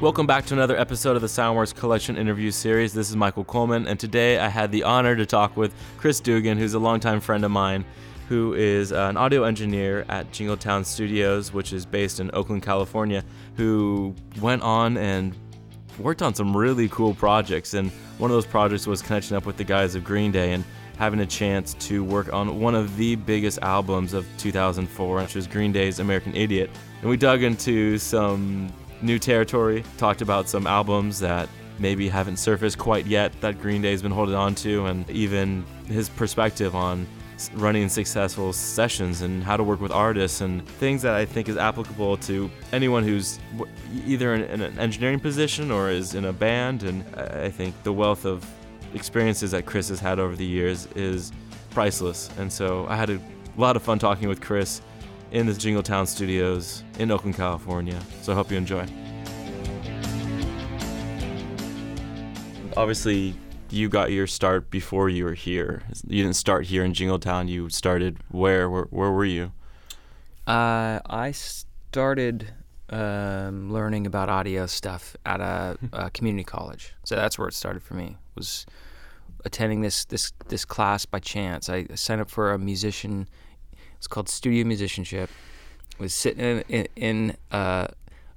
Welcome back to another episode of the Soundworks Collection interview series. This is Michael Coleman, and today I had the honor to talk with Chris Dugan, who's a longtime friend of mine, who is uh, an audio engineer at Jingletown Studios, which is based in Oakland, California, who went on and worked on some really cool projects. And one of those projects was connecting up with the guys of Green Day and having a chance to work on one of the biggest albums of 2004, which was Green Day's American Idiot. And we dug into some new territory, talked about some albums that maybe haven't surfaced quite yet that Green Day's been holding on to, and even his perspective on running successful sessions and how to work with artists and things that I think is applicable to anyone who's either in, an engineering position or is in a band. And I think the wealth of experiences that Chris has had over the years is priceless. And so I had a lot of fun talking with Chris in the Jingletown studios in Oakland, California. So I hope you enjoy. Obviously, you got your start before you were here. You didn't start here in Jingletown. You started where? Where, where were you? Uh, I started um, learning about audio stuff at a, a, community college. So that's where it started for me. Was attending this this this class by chance. I signed up for a musician. It's called studio musicianship. was sitting in, in, in uh,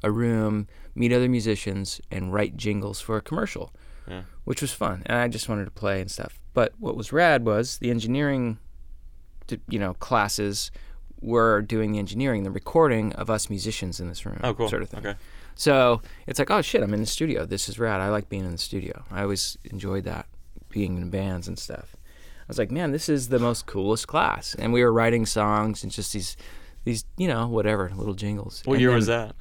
a room, meet other musicians, and write jingles for a commercial yeah. which was fun. And I just wanted to play and stuff. But what was rad was the engineering, you know, classes were doing the engineering, the recording of us musicians in this room, oh, cool. sort of thing. Okay. So it's like, oh shit, I'm in the studio. This is rad. I like being in the studio. I always enjoyed that, being in bands and stuff. I was like, man, this is the most coolest class. And we were writing songs and just these, these, you know, whatever little jingles. What and year then, was that?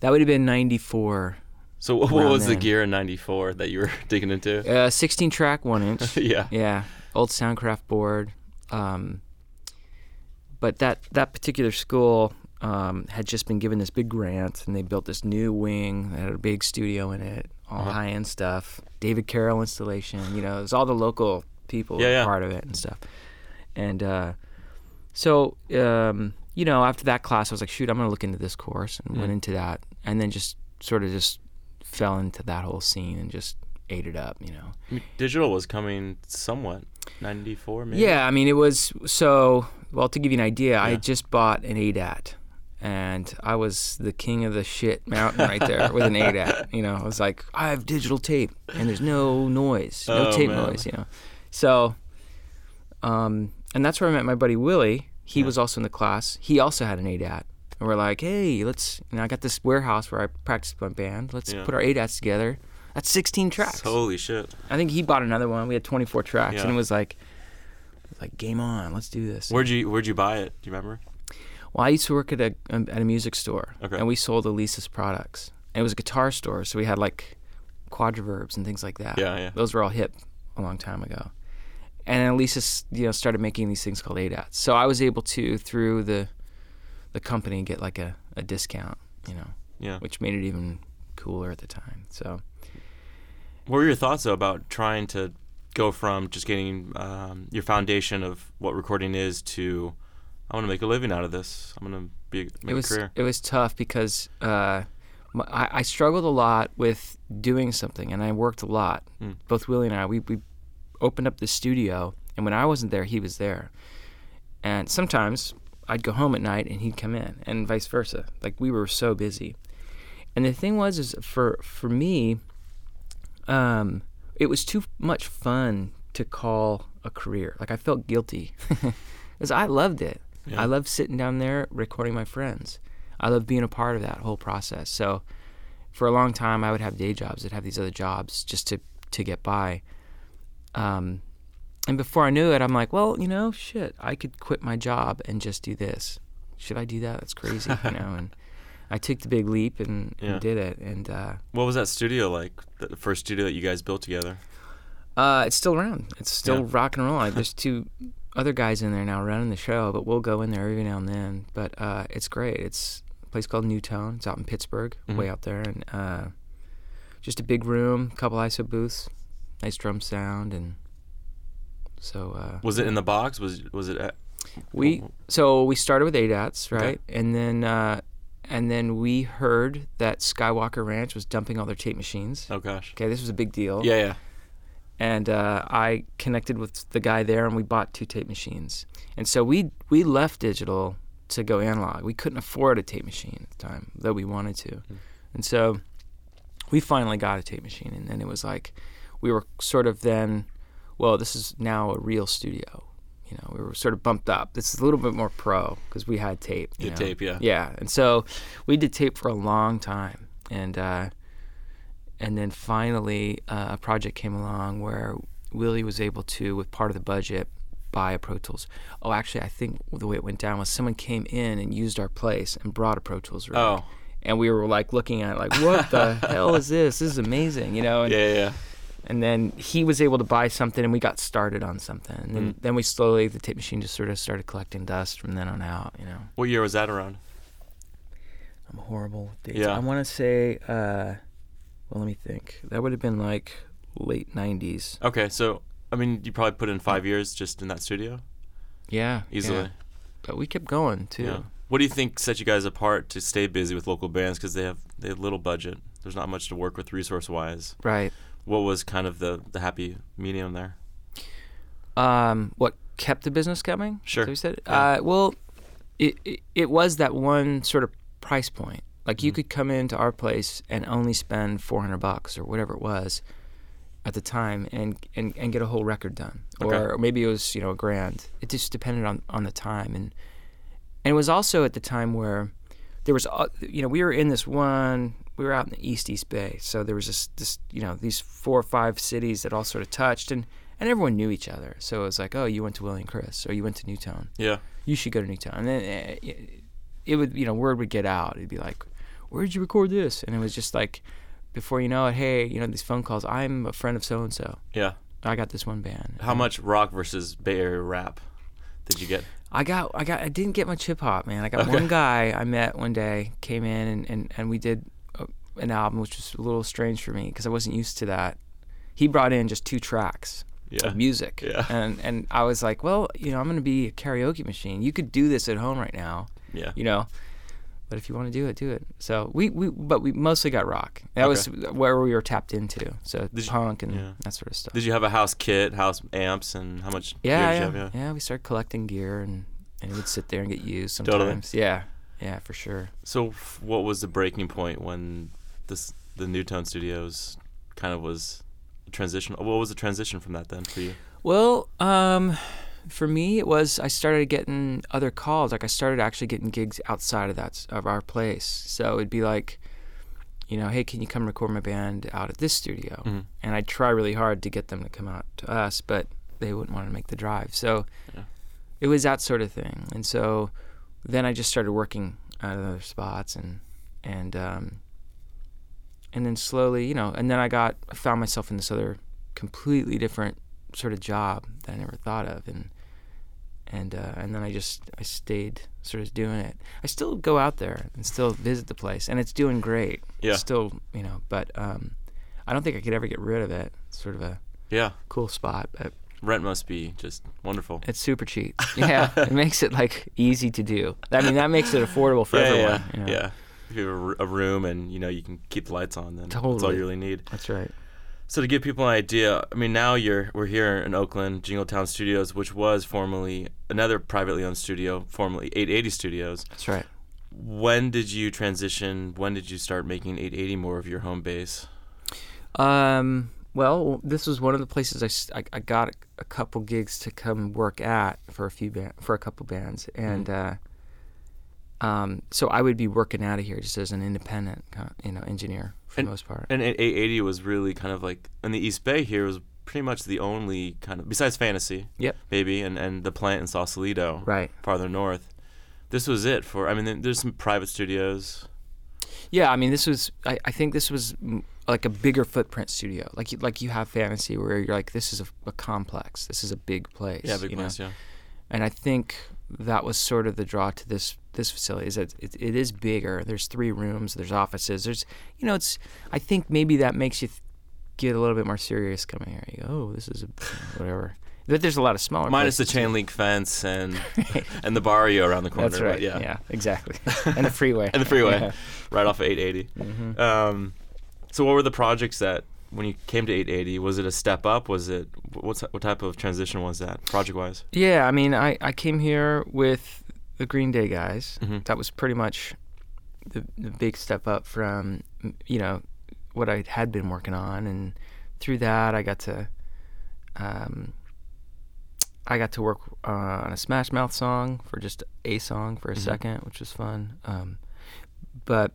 That would have been '94. So what, what was then. the gear in '94 that you were digging into? Uh, 16 track, one inch. yeah. Yeah. Old Soundcraft board. Um, but that that particular school um, had just been given this big grant, and they built this new wing that had a big studio in it, all uh-huh. high end stuff. David Carroll installation. You know, it was all the local people yeah, yeah. part of it and stuff. And uh, so, um, you know, after that class, I was like, shoot, I'm gonna look into this course, and mm. went into that, and then just sort of just fell into that whole scene and just ate it up, you know. I mean, digital was coming somewhat 94 maybe. Yeah, I mean it was so well to give you an idea, yeah. I just bought an ADAT and I was the king of the shit mountain right there with an ADAT, you know. I was like, I have digital tape and there's no noise, no oh, tape man. noise, you know. So um and that's where I met my buddy Willie. He yeah. was also in the class. He also had an ADAT and we're like, hey, let's. You know, I got this warehouse where I practice my band. Let's yeah. put our ADATs together. That's 16 tracks. Holy shit! I think he bought another one. We had 24 tracks, yeah. and it was like, it was like game on. Let's do this. Where'd you Where'd you buy it? Do you remember? Well, I used to work at a at a music store, okay. and we sold Alesis products. And it was a guitar store, so we had like Quadraverbs and things like that. Yeah, yeah. Those were all hip a long time ago. And Alesis, you know, started making these things called ADATs. So I was able to through the the company get like a, a discount, you know. Yeah. Which made it even cooler at the time. So. What were your thoughts though about trying to go from just getting um, your foundation of what recording is to I want to make a living out of this. I'm gonna be make it was, a career. It was tough because uh, I, I, struggled a lot with doing something, and I worked a lot. Mm. Both Willie and I, we we opened up the studio, and when I wasn't there, he was there. And sometimes I'd go home at night and he'd come in, and vice versa. Like we were so busy. And the thing was, is for for me, um, it was too much fun to call a career. Like I felt guilty because I loved it. Yeah. I loved sitting down there recording my friends. I loved being a part of that whole process. So for a long time, I would have day jobs. I'd have these other jobs just to to get by. Um, and before I knew it, I'm like, well, you know, shit, I could quit my job and just do this. Should I do that? That's crazy, you know. And I took the big leap and, yeah. and did it. And uh, what was that studio like? The first studio that you guys built together? Uh, it's still around. It's still yeah. rock and roll. There's two other guys in there now running the show, but we'll go in there every now and then. But uh, it's great. It's a place called Newtown. It's out in Pittsburg, mm-hmm. way out there, and uh, just a big room, couple ISO booths, nice drum sound, and so uh, was it in the box? Was was it? At, we so we started with ADATs, right, okay. and then uh, and then we heard that Skywalker Ranch was dumping all their tape machines. Oh gosh. Okay, this was a big deal. Yeah, yeah. And uh, I connected with the guy there, and we bought two tape machines. And so we we left digital to go analog. We couldn't afford a tape machine at the time, though we wanted to. Mm. And so we finally got a tape machine, and then it was like we were sort of then, well, this is now a real studio. You know, we were sort of bumped up. This is a little bit more pro because we had tape. You know? tape, yeah. Yeah, and so we did tape for a long time, and uh, and then finally uh, a project came along where Willie was able to, with part of the budget, buy a Pro Tools. Oh, actually, I think the way it went down was someone came in and used our place and brought a Pro Tools rig. Oh. And we were like looking at it like, what the hell is this? This is amazing, you know. And, yeah, yeah. And then he was able to buy something, and we got started on something. And then, Mm. then we slowly, the tape machine just sort of started collecting dust from then on out, you know. What year was that around? I'm horrible with dates. Yeah. I want to say, uh, well, let me think. That would have been like late 90s. Okay, so I mean, you probably put in five years just in that studio, Yeah. easily. yeah. But we kept going too. Yeah. What do you think set you guys apart to stay busy with local bands? Because they have they have little budget. There's not much to work with resource wise. Right. What was kind of the the happy medium there? Um, what kept the business coming? Sure. We said, Yeah. uh, well, it, it it was that one sort of price point. Like you Mhm. could come into our place and only spend 400 bucks or whatever it was at the time and, and, and get a whole record done. Okay. Or maybe it was, you know, a grand. It just depended on, on the time. And, and it was also at the time where there was, uh, you know, we were in this one, we were out in the East East Bay. So there was this, this, you know, these four or five cities that all sort of touched and, and everyone knew each other. So it was like, oh, you went to Willie and Chris or you went to Newtown Yeah. you should go to Newtown. And then uh, it, it would, you know, word would get out. It'd be like, where did you record this? And it was just like, before you know it, hey, you know, these phone calls. I'm a friend of so and so. Yeah. I got this one band. How much rock versus Bay Area rap did you get? I got, I got, I didn't get much hip hop, man. I got Okay. one guy I met one day, came in and, and, and we did an album, which was a little strange for me because I wasn't used to that. He brought in just two tracks Yeah. of music. Yeah. And, and I was like, well, you know, I'm going to be a karaoke machine. You could do this at home right now. Yeah. you know. But if you want to do it, do it. So we, we but we mostly got rock. That Okay. was where we were tapped into. So Did you- punk and yeah. that sort of stuff. Did you have a house kit, house amps, and how much? yeah, gear yeah, you have? yeah. yeah. We started collecting gear and and it would sit there and get used Totally. sometimes. Yeah, yeah, for sure. So, f- what was the breaking point when this the Newtown Studios kind of was a transition? What was the transition from that then for you? Well, um, for me, it was I started getting other calls. Like I started actually getting gigs outside of that of our place. So it'd be like, you know, hey, can you come record my band out at this studio? Mhm. And I'd try really hard to get them to come out to us, but they wouldn't want to make the drive. So Yeah. it was that sort of thing. And so then I just started working at other spots and and um, and then slowly, you know, and then I got I found myself in this other completely different sort of job that I never thought of, and and uh, and then I just I stayed sort of doing it. I still go out there and still visit the place, and it's doing great. Yeah. It's still, you know, but um, I don't think I could ever get rid of it. It's sort of a Yeah, cool spot, but rent must be just wonderful. it's super cheap. Yeah, it makes it like easy to do. I mean, that makes it affordable for yeah, everyone. yeah, you know? yeah. If you have a room and you know you can keep the lights on, then that's all you really need. that's right. So to give people an idea, I mean, now you're we're here in Oakland, Jingletown Studios, which was formerly another privately owned studio, formerly 880 Studios. That's right. When did you transition? When did you start making 880 more of your home base? Um, well, this was one of the places I I got a, a couple gigs to come work at for a few band, for a couple bands, and uh, um, so I would be working out of here just as an independent, kind of, you know, engineer for And- the most part. And 880 was really kind of like in the East Bay here was pretty much the only kind of besides Fantasy, Yep. maybe, and and the plant in Sausalito, Right. farther north. This was it for. I mean, there's some private studios. Yeah, I mean, this was. I, I think this was like a bigger footprint studio, like you, like you have fantasy, where you're like, this is a, a complex, this is a big place. Yeah, big you know? place. Yeah. and I think that was sort of the draw to this this facility is that it, it is bigger. There's three rooms. There's offices. There's you know it's. I think maybe that makes you th- get a little bit more serious coming here. You go, oh, this is a, whatever. But there's a lot of smaller. Minus the chain link fence and and the barrio around the corner. That's right. Yeah. Yeah. exactly. and the freeway. and the freeway, Yeah. right off of 880. Mhm. Um, so what were the projects that when you came to 880? Was it a step up? Was it what's what type of transition was that project wise? Yeah, I mean, I, I came here with the Green Day guys. Mhm. That was pretty much the, the big step up from, you know, what I had been working on. And through that, I got to, um, I got to work uh, on a Smash Mouth song for just a song for a Mhm. second, which was fun. Um, but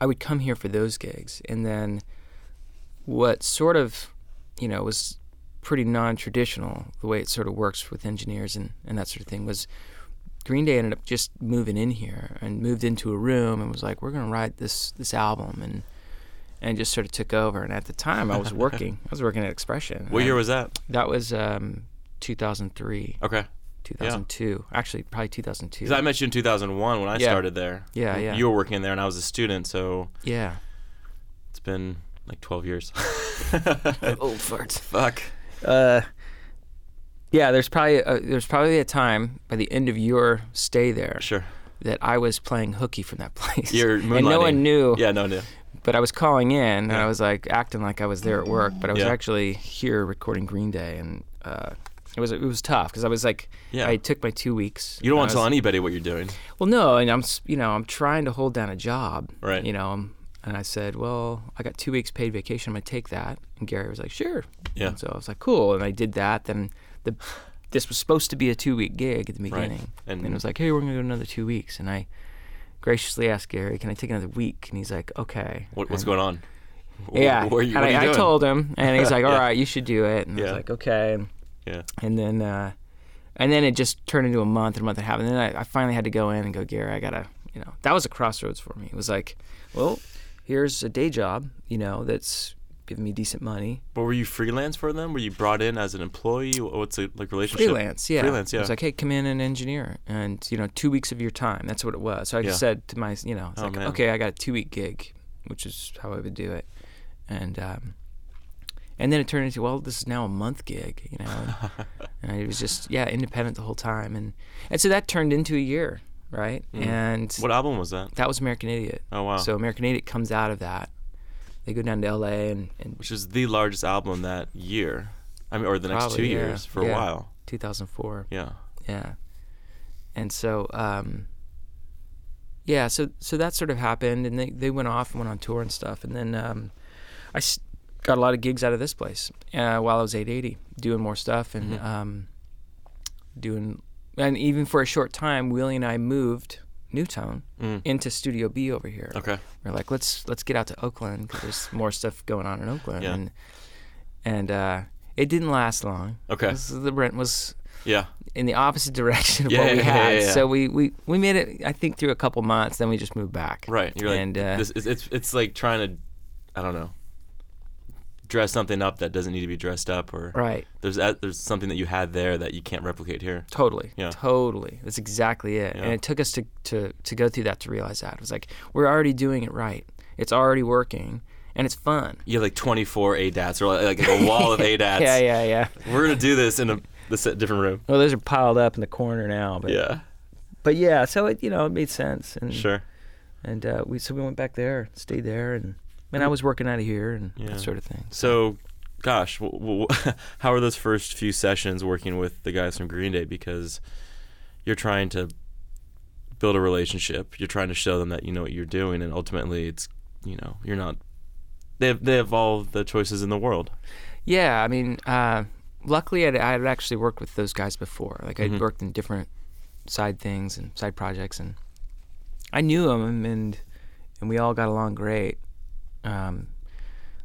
I would come here for those gigs. And then what sort of, you know, was pretty non-traditional the way it sort of works with engineers and, and that sort of thing was Green Day ended up just moving in here and moved into a room and was like we're going to write this this album and and just sort of took over and at the time I was working I was working at Expression What year was that? that was um 2003 Okay, 2002 actually probably 2002 because I met you in 2001 when I Yeah. started there. Yeah, You- yeah. You were working there and I was a student, so yeah it's been like 12 years. old farts Fuck. uh yeah there's probably a, there's probably a time by the end of your stay there Sure. that I was playing hooky from that place. You're moonlighting. and no one knew. Yeah, no, no. But I was calling in and I was like acting like I was there at work, but I was Yeah. actually here recording Green Day, and uh, it was it was tough because I was like, Yeah. I took my two weeks. You don't want to tell anybody what you're doing. Well, no, and I'm you know I'm trying to hold down a job. Right. You know, and I said, well, I got two weeks paid vacation. I'm gonna take that. And Gary was like, sure. Yeah. And so I was like, cool, and I did that. Then the this was supposed to be a two week gig at the Right. beginning. And- And, it was like, hey, we're going to go another two weeks. And I graciously asked Gary, can I take another week? And he's like, okay. What, what's And- going on? Yeah. What are you, and what I? I told him, and he's like, all Yeah. right, you should do it. And I was like, okay. And, Yeah. and then, uh, and then it just turned into a month and a month and a half. And then I, I finally had to go in and go, Gary, I got to, you know, that was a crossroads for me. It was like, well, here's a day job, you know, that's giving me decent money. But were you freelance for them? Were you brought in as an employee? What's the like relationship? Freelance, yeah. Freelance, yeah. It was like, hey, come in and engineer, and you know, two weeks of your time. That's what it was. So I Yeah. just said to my, you know, it's Oh, like, okay, I got a two week gig, which is how I would do it, and um, and then it turned into, well, this is now a month gig, you know, and, and I was just, yeah, independent the whole time, and and so that turned into a year, right? Mm. And What album was that? that was American Idiot. Oh wow. So American Idiot comes out of that. They go down to L.A. and, and Which is the largest album that year. I mean, or the next Probably, two yeah. years for a while. 2004. Yeah. Yeah. And so, um, yeah, so so that sort of happened, and they, they went off and went on tour and stuff, and then um, I s- got a lot of gigs out of this place uh, while I was 880, doing more stuff and Mhm. um, doing, and even for a short time, Willie and I moved Newtown Mm. into Studio B over here. Okay. We're like, let's let's get out to Oakland because there's more stuff going on in Oakland, Yeah. and and uh, it didn't last long. Okay. The rent was Yeah. in the opposite direction of Yeah, what we yeah, had. yeah. So we, we, we made it, I think, through a couple months. Then we just moved back. Right. You're like, And, uh, this, it's it's like trying to, I don't know, dress something up that doesn't need to be dressed up, or Right. there's that, there's something that you had there that you can't replicate here. Totally. Yeah. Totally. That's exactly it. Yeah. And it took us to, to, to go through that to realize that. It was like, we're already doing it right. It's already working. And it's fun. You have like 24 ADATs or like, like a wall of ADATs. Yeah, yeah, yeah. We're gonna do this in a this different room. Well, those are piled up in the corner now. But Yeah. but yeah, so it you know it made sense. And Sure. and uh, we so we went back there, stayed there, and and I was working out of here and Yeah. that sort of thing. So, gosh, w- w- how are those first few sessions working with the guys from Green Day? Because you're trying to build a relationship. You're trying to show them that you know what you're doing, and ultimately, it's you know you're not. They have, they have all the choices in the world. Yeah, I mean, uh, luckily I'd, I'd actually worked with those guys before. Like I'd Mhm. worked in different side things and side projects, and I knew them, and and we all got along great. Um,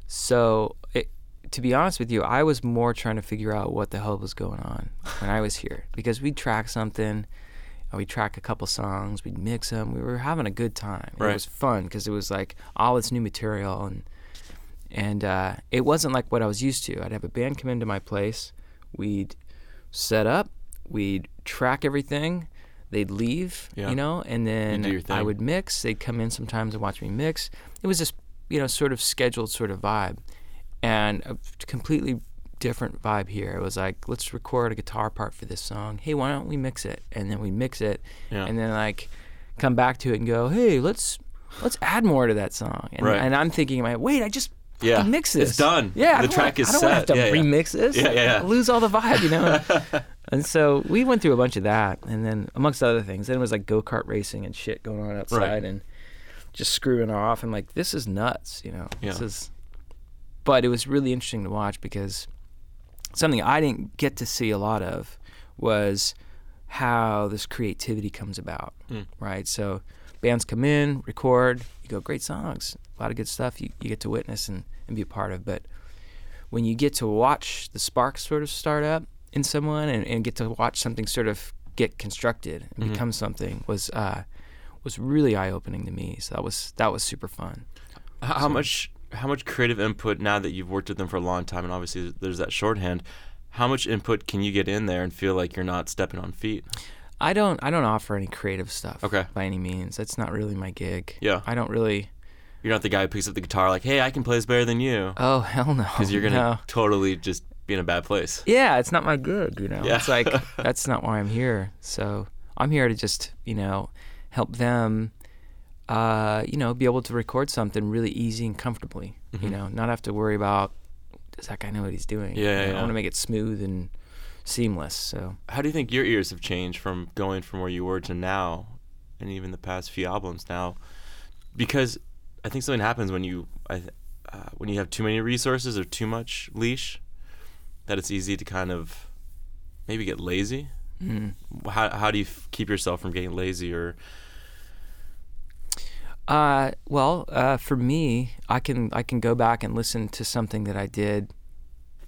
so, it, to be honest with you, I was more trying to figure out what the hell was going on when I was here because we'd track something. We'd track a couple songs, we'd mix them. We were having a good time. Right. It was fun because it was like all this new material, and and uh, it wasn't like what I was used to. I'd have a band come into my place, we'd set up, we'd track everything, they'd leave, Yeah. you know, and then I would mix. They'd come in sometimes and watch me mix. It was this, you know, sort of scheduled sort of vibe, and a completely different vibe here. It was like, let's record a guitar part for this song. Hey, why don't we mix it? And then we mix it, Yeah. and then like come back to it and go, hey, let's let's add more to that song. And, Right. and I'm thinking, in my wait, I just Yeah. mix this. It's done. Yeah, The track wanna- is I don't set. have to Yeah, yeah. remix this. Yeah, yeah, yeah. Lose all the vibe, you know. and so we went through a bunch of that, and then amongst other things, then it was like go kart racing and shit going on outside, Right. and just screwing off. and like, this is nuts, you know. This is. But it was really interesting to watch because something I didn't get to see a lot of was how this creativity comes about, Mm. right? So bands come in, record, you go, great songs, a lot of good stuff you, you get to witness and, and be a part of. But when you get to watch the sparks sort of start up in someone and, and get to watch something sort of get constructed and Mhm. become something was uh, was really eye opening to me. So that was that was super fun. How much how much creative input now that you've worked with them for a long time and obviously there's that shorthand, how much input can you get in there and feel like you're not stepping on feet? I don't I don't offer any creative stuff Okay. by any means. That's not really my gig. Yeah. I don't really You're not the guy who picks up the guitar like, "Hey, I can play this better than you." Oh hell no. Because you're going to No. totally just be in a bad place. Yeah, it's not my gig, you know. Yeah. It's like that's not why I'm here. So I'm here to just, you know, help them uh, you know, be able to record something really easy and comfortably. You Mhm. know, not have to worry about does that guy know what he's doing? Yeah, You know, yeah, I want to make it smooth and seamless. So How do you think your ears have changed from going from where you were to now, and even the past few albums now? Because I think something happens when you, I, uh, when you have too many resources or too much leash, that it's easy to kind of maybe get lazy. mm. How how do you f- keep yourself from getting lazy or? Uh, well, uh, for me, I can I can go back and listen to something that I did,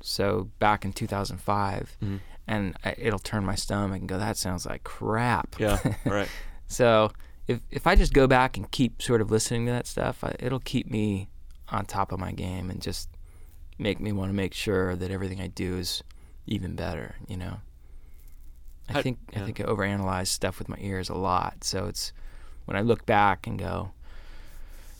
so back in 2005, Mhm. and I, it'll turn my stomach and go, "That sounds like crap." Yeah, right. so if if I just go back and keep sort of listening to that stuff, I, it'll keep me on top of my game and just make me want to make sure that everything I do is even better. You know. I How- think yeah. I think I overanalyze stuff with my ears a lot, so it's when I look back and go,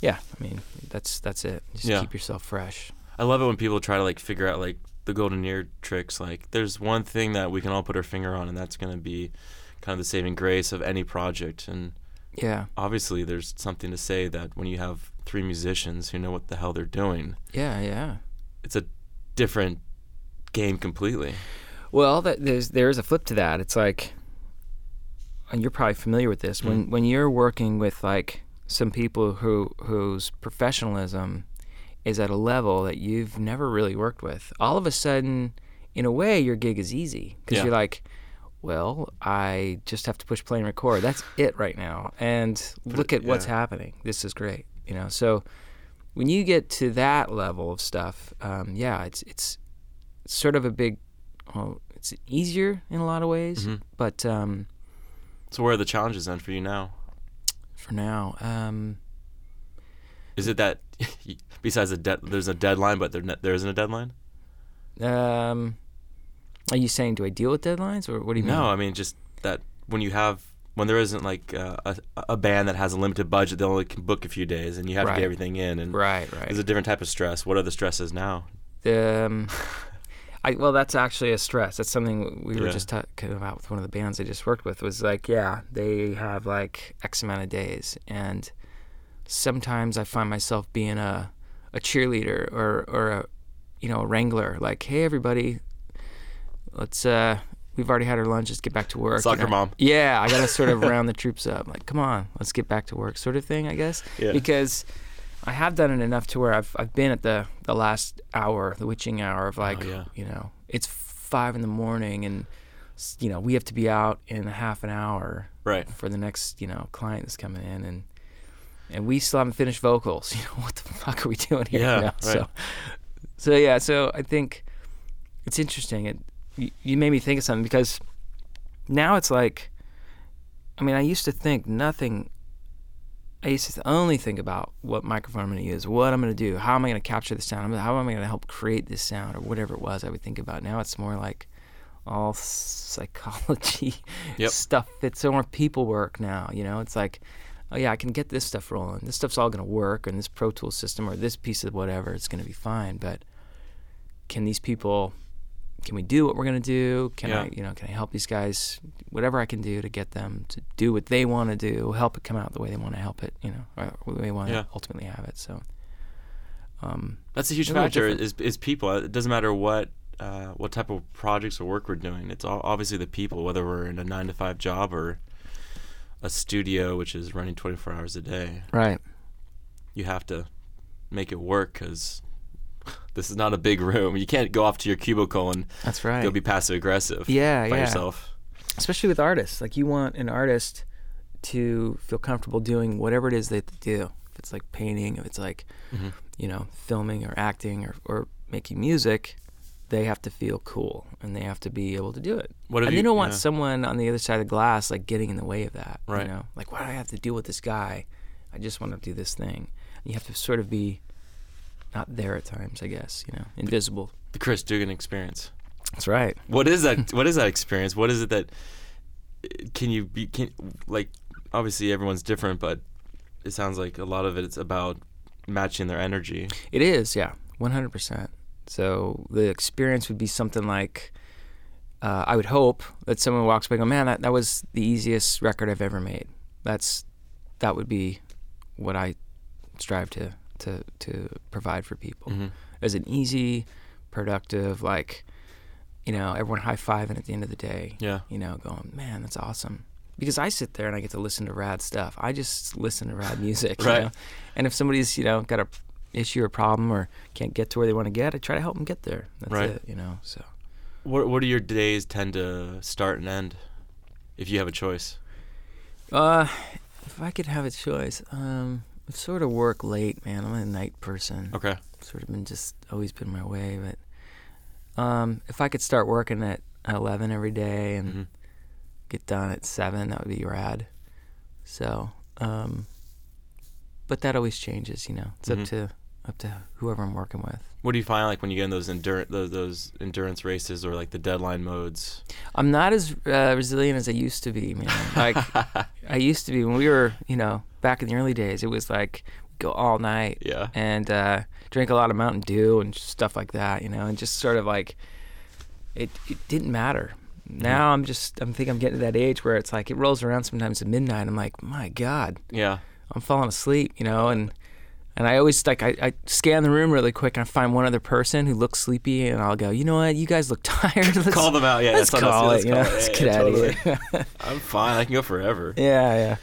yeah, I mean that's that's it. Just Yeah. keep yourself fresh. I love it when people try to like figure out like the golden ear tricks. Like, there's one thing that we can all put our finger on, and that's gonna be kind of the saving grace of any project. And Yeah, obviously, there's something to say that when you have three musicians who know what the hell they're doing, yeah, yeah. it's a different game completely. Well, that, there's there's a flip to that. It's like, and you're probably familiar with this when hmm. when you're working with like some people who whose professionalism is at a level that you've never really worked with. All of a sudden, in a way, your gig is easy because Yeah. you're like, well, I just have to push play and record. That's it right now, and look at what's happening. This is great, you know. So when you get to that level of stuff, um, yeah, it's it's sort of a big. Well, it's easier in a lot of ways, Mhm. but um, So, where are the challenges then for you now? For now, um, Is it that besides a de- there's a deadline, but there ne- there isn't a deadline? um, are you saying do I deal with deadlines or what do you mean? No, I mean just that when you have when there isn't like uh, a a band that has a limited budget, they only can book a few days, and you have to get everything in. And Right, right. there's a different type of stress. What are the stresses now? Um, I well, that's actually a stress. That's something we were Yeah. just talking about with one of the bands I just worked with. Was like, yeah, they have like X amount of days, and sometimes I find myself being a a cheerleader or or a you know a wrangler. Like, hey, everybody, let's uh. We've already had our lunch. Let's get back to work. Soccer know? mom. Yeah, I gotta sort of round the troops up. Like, come on, let's get back to work, sort of thing. I guess Yeah. because I have done it enough to where I've I've been at the the last hour, the witching hour of oh, like, Oh, yeah. you know, it's five in the morning and you know we have to be out in half an hour Right. for the next you know client that's coming in and and we still haven't finished vocals. You know what the fuck are we doing here? Yeah, right. So so yeah, so I think it's interesting. It you, you made me think of something because now it's like, I mean, I used to think nothing. I used to only think about what microphone I'm going to use, what I'm going to do, how am I going to capture the sound, how am I going to help create this sound, or whatever it was I would think about. Now it's more like all psychology Yep. stuff. It's more people work now. You know, it's like, oh yeah, I can get this stuff rolling. This stuff's all going to work, and this Pro Tools system or this piece of whatever, it's going to be fine. But can these people can we do what we're gonna do? Can Yeah. I, you know, can I help these guys? Whatever I can do to get them to do what they want to do, help it come out the way they want to help it, you know, or the way they want to Yeah. ultimately have it. So, um, That's a huge They're a little factor. Is is people? It doesn't matter what uh, what type of projects or work we're doing. It's all, obviously the people, whether we're in a nine to five job or a studio which is running twenty four hours a day. right. You have to make it work because this is not a big room. You can't go off to your cubicle and That's right. go be passive aggressive. Yeah, by yeah. yourself. especially with artists. Like you want an artist to feel comfortable doing whatever it is they do. If it's like painting, if it's like Mhm. you know filming or acting or, or making music, they have to feel cool and they have to be able to do it. And you? they don't want yeah. someone on the other side of the glass like getting in the way of that. Right. You know, like why do I have to deal with this guy? I just want to do this thing. You have to sort of be not there at times, I guess. You know, invisible. the Chris Dugan experience. That's right. What is that? what is that experience? What is it that can you be? Can like obviously everyone's different, but it sounds like a lot of it is about matching their energy. It is, yeah, one hundred percent. So the experience would be something like, uh, I would hope that someone walks by and go, man, that, that was the easiest record I've ever made. That's that would be what I strive to to to provide for people Mhm. as an easy, productive, like, you know, everyone high fiving at the end of the day. Yeah. You know, going, man, that's awesome. Because I sit there and I get to listen to rad stuff. I just listen to rad music. you Right. know? And if somebody's, you know, got a issue or problem or can't get to where they want to get, I try to help them get there. That's Right. it, you know. So What What do your days tend to start and end, if you have a choice? uh if I could have a choice, um I sort of work late, man. I'm a night person. Okay. Sort of been just always been my way, but um if I could start working at eleven every day and hmm get done at seven, that would be rad. So, um, but that always changes, you know. It's Mhm. up to up to whoever I'm working with. What do you find like when you get in those endurance those, those endurance races or like the deadline modes? I'm not as uh, resilient as I used to be, man. Like I used to be when we were, you know, back in the early days. It was like go all night yeah. and uh, drink a lot of Mountain Dew and stuff like that, you know, and just sort of like it. It didn't matter. Now I'm just I'm think I'm getting to that age where it's like it rolls around sometimes at midnight. I'm like, my God, Yeah. I'm falling asleep, you know, and and I always like I, I scan the room really quick and I find one other person who looks sleepy and I'll go, you know what, you guys look tired. Let's, call them out. Yeah. let's that's on us. call Let's it. You know, call let's Yeah, get yeah, out totally. of here. I'm fine. I can go forever. yeah, yeah.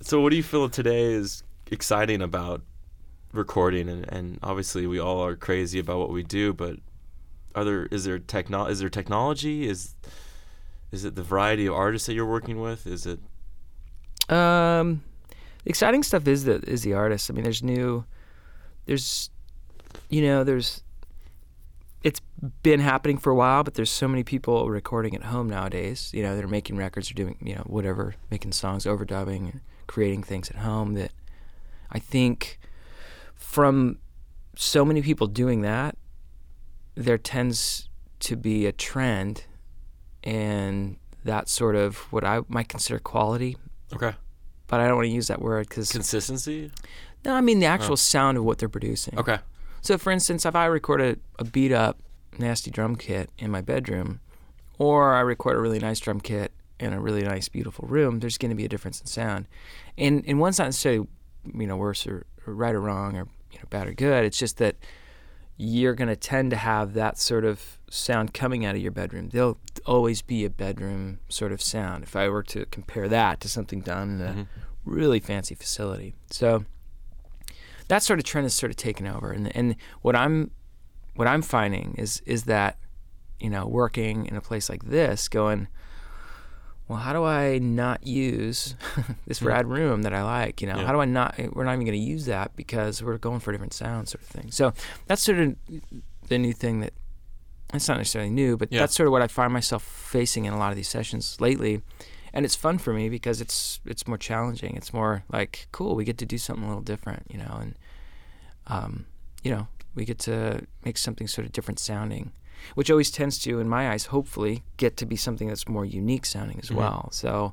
So, what do you feel today is exciting about recording? And, and obviously, we all are crazy about what we do. But are there is there techno is there technology? Is is it the variety of artists that you're working with? Is it Um, the exciting stuff is the is the artist. I mean, there's new, there's, you know, there's. It's been happening for a while, but there's so many people recording at home nowadays. You know, they're making records or doing you know whatever, making songs, overdubbing, and creating things at home. That I think from so many people doing that, there tends to be a trend, and that's sort of what I might consider quality okay but I don't want to use that word because consistency? no, I mean the actual sound of what they're producing. Okay. So, for instance, if I record a, a beat up, nasty drum kit in my bedroom, or I record a really nice drum kit in a really nice, beautiful room, there's going to be a difference in sound. And and one's not necessarily, you know, worse or, or right or wrong or you know bad or good. It's just that you're going to tend to have that sort of sound coming out of your bedroom. There'll always be a bedroom sort of sound. If I were to compare that to something done in a Mhm. Really fancy facility, so that sort of trend has sort of taken over. And and what I'm what I'm finding is is that you know working in a place like this, going, well, how do I not use this rad room that I like? You know, Yeah. how do I not? We're not even going to use that because we're going for a different sound, sort of thing. So that's sort of the new thing that. It's not necessarily new, but Yeah. that's sort of what I find myself facing in a lot of these sessions lately, and it's fun for me because it's it's more challenging. It's more like cool. We get to do something a little different, you know, and um, you know, we get to make something sort of different sounding, which always tends to, in my eyes, hopefully get to be something that's more unique sounding as Mhm. well. So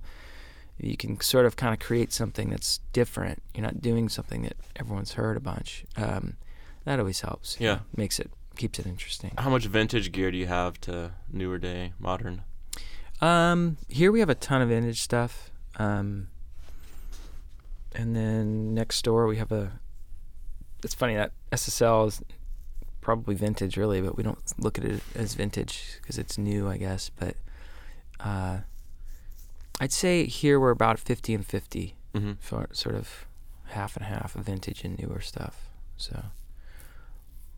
you can sort of kind of create something that's different. You're not doing something that everyone's heard a bunch. Um, that always helps. you Yeah. know, makes it keeps it interesting. How much vintage gear do you have to newer day, modern? Um, here we have a ton of vintage stuff. Um, and then next door we have a. It's funny that SSL is probably vintage, really, but we don't look at it as vintage because it's new, I guess. But uh, I'd say here we're about 50 and 50 Mm-hmm. for sort of half and half of vintage and newer stuff. So,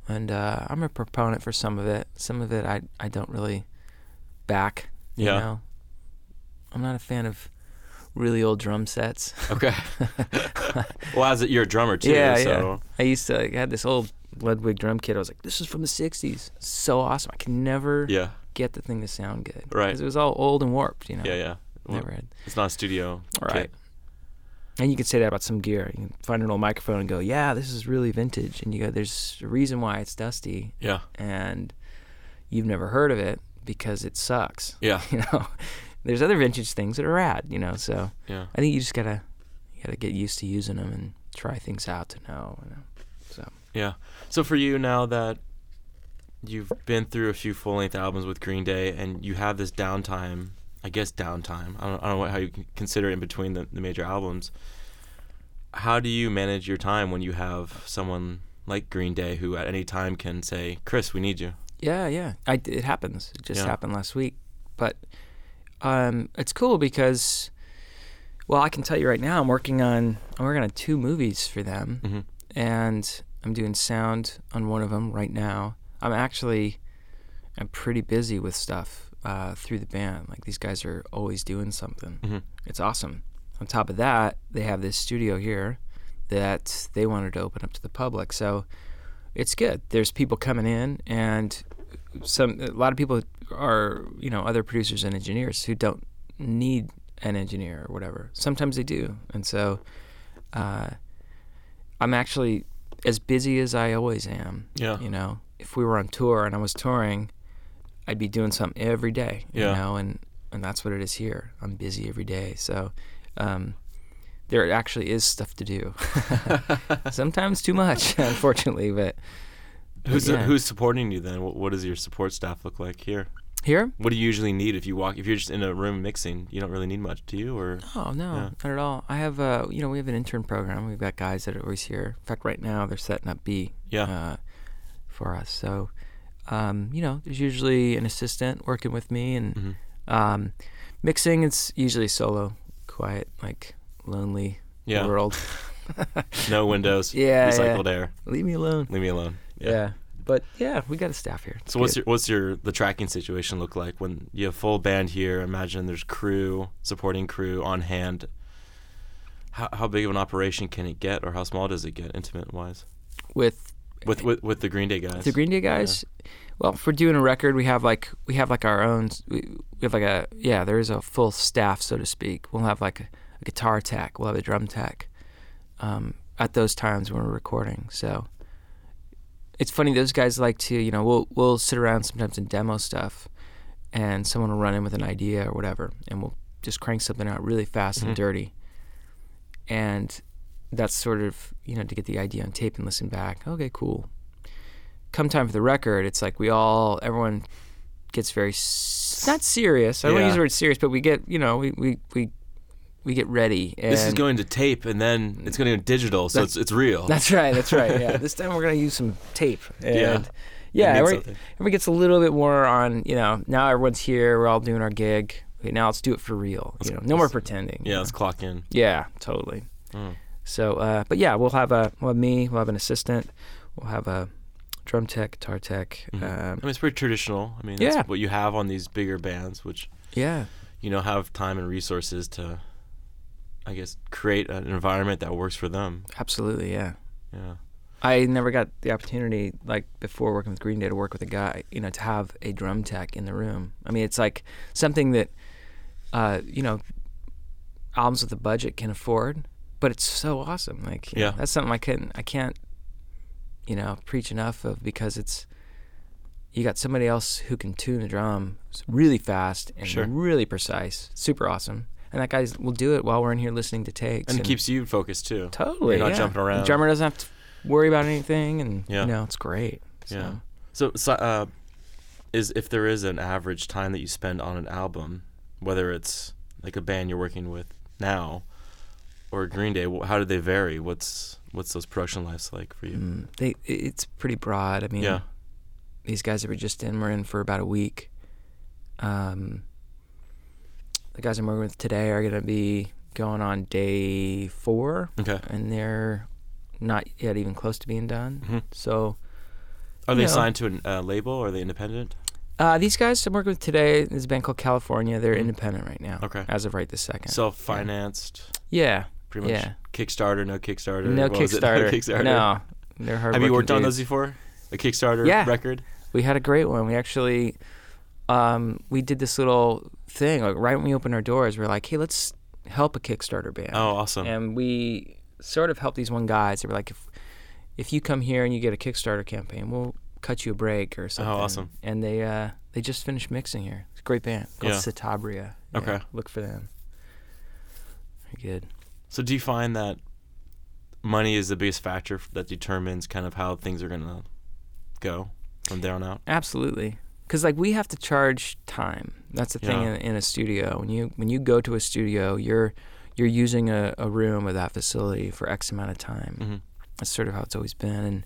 and uh, I'm a proponent for some of it. Some of it I I don't really back. You Yeah. know, I'm not a fan of really old drum sets. Okay. well, as a, you're a drummer too, yeah, so yeah. I used to I had this old Ludwig drum kit. I was like, this is from the '60s. So awesome. I can never yeah, get the thing to sound good. Right. Because it was all old and warped. You know. yeah, yeah. Well, Never had. It's not a studio. Right. kit. And you can say that about some gear. You can find an old microphone and go, "Yeah, this is really vintage." And you go, "There's a reason why it's dusty, Yeah, and you've never heard of it because it sucks." yeah, You know, there's other vintage things that are rad. You know, so yeah. I think you just gotta you gotta get used to using them and try things out to know. You know? So Yeah. So for you now that you've been through a few full length albums with Green Day and you have this downtime, I guess downtime. I don't, I don't know how you consider it in between the, the major albums. How do you manage your time when you have someone like Green Day who at any time can say, "Chris, we need you." Yeah, yeah, I, it happens. It just Yeah. happened last week, but um, it's cool because. Well, I can tell you right now, I'm working on I'm working on two movies for them. hmm and I'm doing sound on one of them right now. I'm actually I'm pretty busy with stuff uh, through the band. Like these guys are always doing something. hmm It's awesome. On top of that, they have this studio here that they wanted to open up to the public. So it's good. There's people coming in and some a lot of people are, you know, other producers and engineers who don't need an engineer or whatever. Sometimes they do. And so uh, I'm actually as busy as I always am. Yeah. You know, if we were on tour and I was touring, I'd be doing something every day. You Yeah. know, and and that's what it is here. I'm busy every day. So um, there actually is stuff to do. Sometimes too much, unfortunately. But Who's yeah. who's supporting you then? What, what does your support staff look like here? here, What do you usually need if you walk? If you're just in a room mixing, you don't really need much, do you? Or oh no, Yeah. not at all. I have uh, you know, we have an intern program. We've got guys that are always here. In fact, right now they're setting up B. yeah, uh, for us. So, um, you know, there's usually an assistant working with me, and hmm um, mixing. It's usually solo, quiet, like lonely yeah. world. No windows. Yeah, Recycled air. Leave me alone. Leave me alone. Yeah. but yeah, we got a staff here. It's So what's your what's your the tracking situation look like when you have full band here? Imagine there's crew, supporting crew on hand. How how big of an operation can it get, or how small does it get, intimate wise, with with with, with the Green Day guys? the Green Day guys. Well, if we're doing a record, we have like we have like our own. We, we have like a yeah. There is a full staff, so to speak. We'll have like a, a guitar tech. We'll have a drum tech. Um, at those times when we're recording, so it's funny. Those guys like to you know we'll we'll sit around sometimes and demo stuff, and someone will run in with an idea or whatever, and we'll just crank something out really fast Mhm. and dirty. And that's sort of you know to get the idea on tape and listen back. Okay, cool come time for the record, it's like we all, everyone gets very s- not serious. I don't want to use the word serious, but we get, you know, we we we, we get ready. This is going to tape, and then it's going to go digital, so it's it's real. That's right. That's right. Yeah. this time we're gonna use some tape. And Yeah. yeah, everyone, gets a little bit more on. You know, now everyone's here. We're all doing our gig. Okay, now let's do it for real. You know, no more pretending. yeah, let's clock in. Yeah, totally. Mm. So, uh, but yeah, we'll have a we'll have me. We'll have an assistant. We'll have a drum tech, guitar tech. Mhm. I Um, mean, it's pretty traditional. I mean, that's Yeah. what you have on these bigger bands, which yeah. you know have time and resources to, I guess, create an environment that works for them. Absolutely, yeah. Yeah. I never got the opportunity, like before working with Green Day, to work with a guy, you know, to have a drum tech in the room. I mean, it's like something that, uh, you know, albums with a budget can afford, but it's so awesome. Like, you know, Yeah. that's something I can I can't, you know, preach enough of because it's you got somebody else who can tune the drum really fast and Sure. really precise, super awesome. And that guy will do it while we're in here listening to takes. And it keeps you focused too. Totally. You're not yeah. jumping around. The drummer doesn't have to worry about anything, and Yeah. you know it's great. So. Yeah. So, so uh, is if there is an average time that you spend on an album, whether it's like a band you're working with now, or Green Day, how do they vary? What's what's those production lives like for you? Mm, they it's pretty broad. I mean, Yeah. these guys that were just in were in for about a week. Um, the guys I'm working with today are going to be going on day four, Okay. and they're not yet even close to being done. Mhm. So Are they know. signed to a uh, label? or Are they independent? uh, these guys I'm working with today is a band called California. They're Mhm. independent right now, Okay. as of right this second. Self-financed, yeah, pretty much. yeah. Kickstarter, no Kickstarter. No was it? Kickstarter. Kickstarter. No, they're hard. Have you worked on those before? A Kickstarter Yeah. record? We had a great one. We actually, um, we did this little thing. Like right when we opened our doors, we are like, "Hey, let's help a Kickstarter band." Oh, awesome. And we sort of helped these one guys. They were like, "If if you come here and you get a Kickstarter campaign, we'll cut you a break or something." Oh, awesome. And they uh, they just finished mixing here. It's a great band called Yeah. Citabria. Yeah, Okay. look for them. Very good. So do you find that money is the biggest factor that determines kind of how things are gonna go from there on out? Absolutely. Because like we have to charge time. That's the thing Yeah. in, in a studio. When you when you go to a studio, you're you're using a, a room or that facility for X amount of time. hmm That's sort of how it's always been. And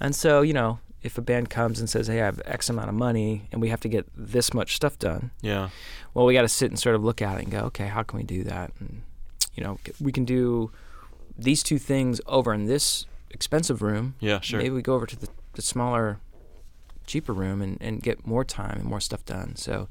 and so you know, if a band comes and says, "Hey, I have X amount of money, and we have to get this much stuff done," Yeah. well, we got to sit and sort of look at it and go, "Okay, how can we do that?" And you know, we can do these two things over in this expensive room Yeah. Sure. maybe we go over to the, the smaller, cheaper room and, and get more time and more stuff done. So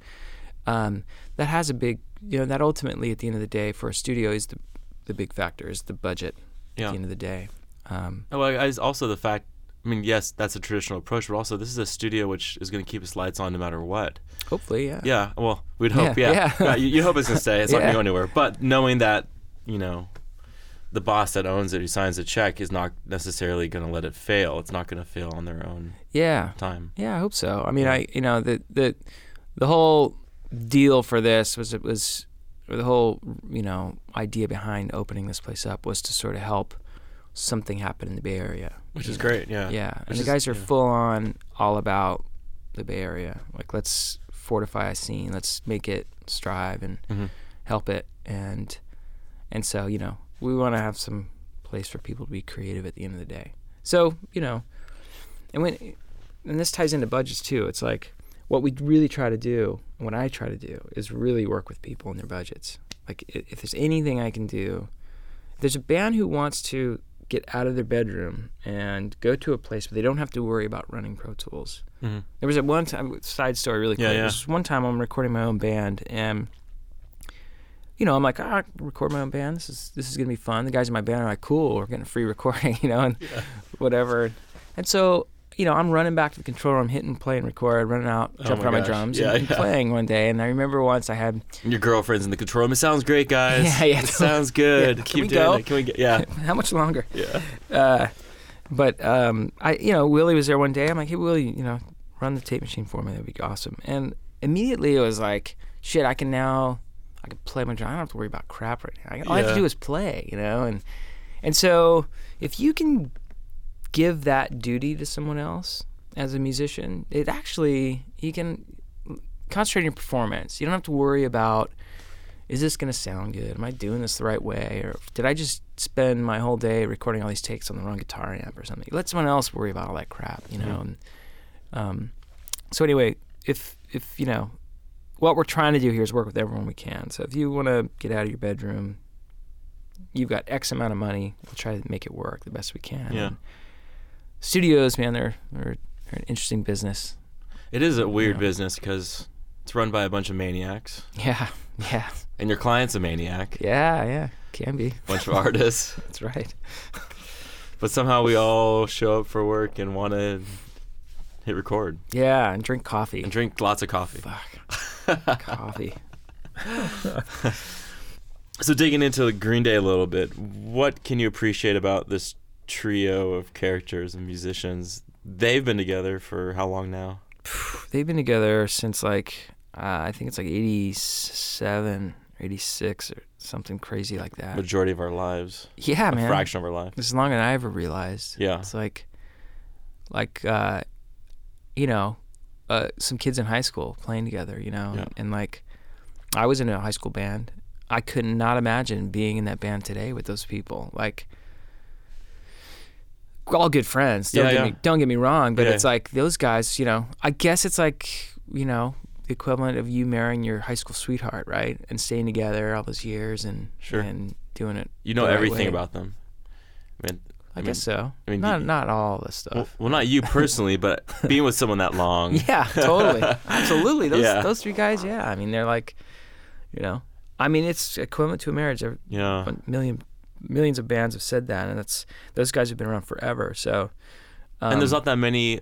um, that has a big, you know, that ultimately at the end of the day for a studio is the, the big factor is the budget yeah. at the end of the day. Um, Oh, Well, I- also the fact. I mean, yes, that's a traditional approach, but also this is a studio which is going to keep its lights on no matter what. hopefully, yeah. Yeah. Well, we'd hope. Yeah, Yeah. yeah. you, you hope it's going to stay. It's not going to go anywhere. But knowing that, you know, the boss that owns it, who signs the check, is not necessarily going to let it fail. It's not going to fail on their own Yeah. time. Yeah, I hope so. I mean, Yeah. I you know the the the whole deal for this was it was or the whole you know idea behind opening this place up was to sort of help something happen in the Bay Area, Which is know. great. Yeah. Yeah, Which and the is- guys are yeah. full on all about the Bay Area. Like, let's fortify a scene, let's make it strive and hmm help it, and and so you know we want to have some place for people to be creative at the end of the day. So you know, and when and this ties into budgets too. It's like what we really try to do, what I try to do, is really work with people and their budgets. Like if there's anything I can do, there's a band who wants to get out of their bedroom and go to a place where they don't have to worry about running Pro Tools. hmm There was a one time side story really quick. Yeah, yeah. There was one time I'm recording my own band and you know, I'm like, ah, record my own band. This is this is gonna be fun. The guys in my band are like, cool, we're getting a free recording, you know, and whatever. And so, you know, I'm running back to the control room, hitting play and record, running out, Oh jumping my on my drums, Yeah, and, yeah. playing one day. And I remember once I had, Your girlfriend's in the control room. It sounds great, guys. Yeah, yeah, It sounds good. Yeah, can Keep we doing go? it. Can we get? Yeah. how much longer? Yeah. Uh, but um, I, you know, Willie was there one day. I'm like, hey, Willie, you know, run the tape machine for me. That'd be awesome. And immediately it was like, shit, I can now, I can play my drum. I don't have to worry about crap right now. All I have to do is play, you know. And and so if you can give that duty to someone else as a musician, it actually you can concentrate on your performance. You don't have to worry about is this going to sound good? Am I doing this the right way? Or did I just spend my whole day recording all these takes on the wrong guitar amp or something? Let someone else worry about all that crap, you know. Mhm. And um, so anyway, if if you know what we're trying to do here is work with everyone we can. So if you want to get out of your bedroom, you've got X amount of money. We'll try to make it work the best we can. Yeah. And studios, man, they're, they're they're an interesting business. It is a weird Yeah. business because it's run by a bunch of maniacs, Yeah, yeah, and your client's a maniac, yeah, yeah. Can be. bunch of artists. That's right. But somehow we all show up for work and want to hit record Yeah, and drink coffee. and drink lots of coffee. Fuck. Coffee. So digging into Green Day a little bit, what can you appreciate about this trio of characters and musicians? They've been together for how long now? They've been together since like uh, I think it's like '87, '86, or something crazy like that. Majority of our lives, yeah, a man. fraction of our lives. It's longer than I ever realized. Yeah. It's like, like, uh, you know, uh, some kids in high school playing together, you know, Yeah. and, and like I was in a high school band. I could not imagine being in that band today with those people. Like we're all good friends. Don't Yeah, get yeah. me don't get me wrong, but it's like those guys, you know, I guess it's like, you know, the equivalent of you marrying your high school sweetheart, right? And staying together all those years and Sure. and doing it. You know right everything way. about them. I mean, I, mean, guess so. I mean, not you- not all the stuff. Well, well, not you personally, but being with someone that long. Yeah, totally. Absolutely. Those Yeah. those three guys, yeah. I mean, they're like, you know, I mean, it's equivalent to a marriage. Yeah. A million millions of bands have said that, and that's those guys have been around forever. So, um, and there's not that many,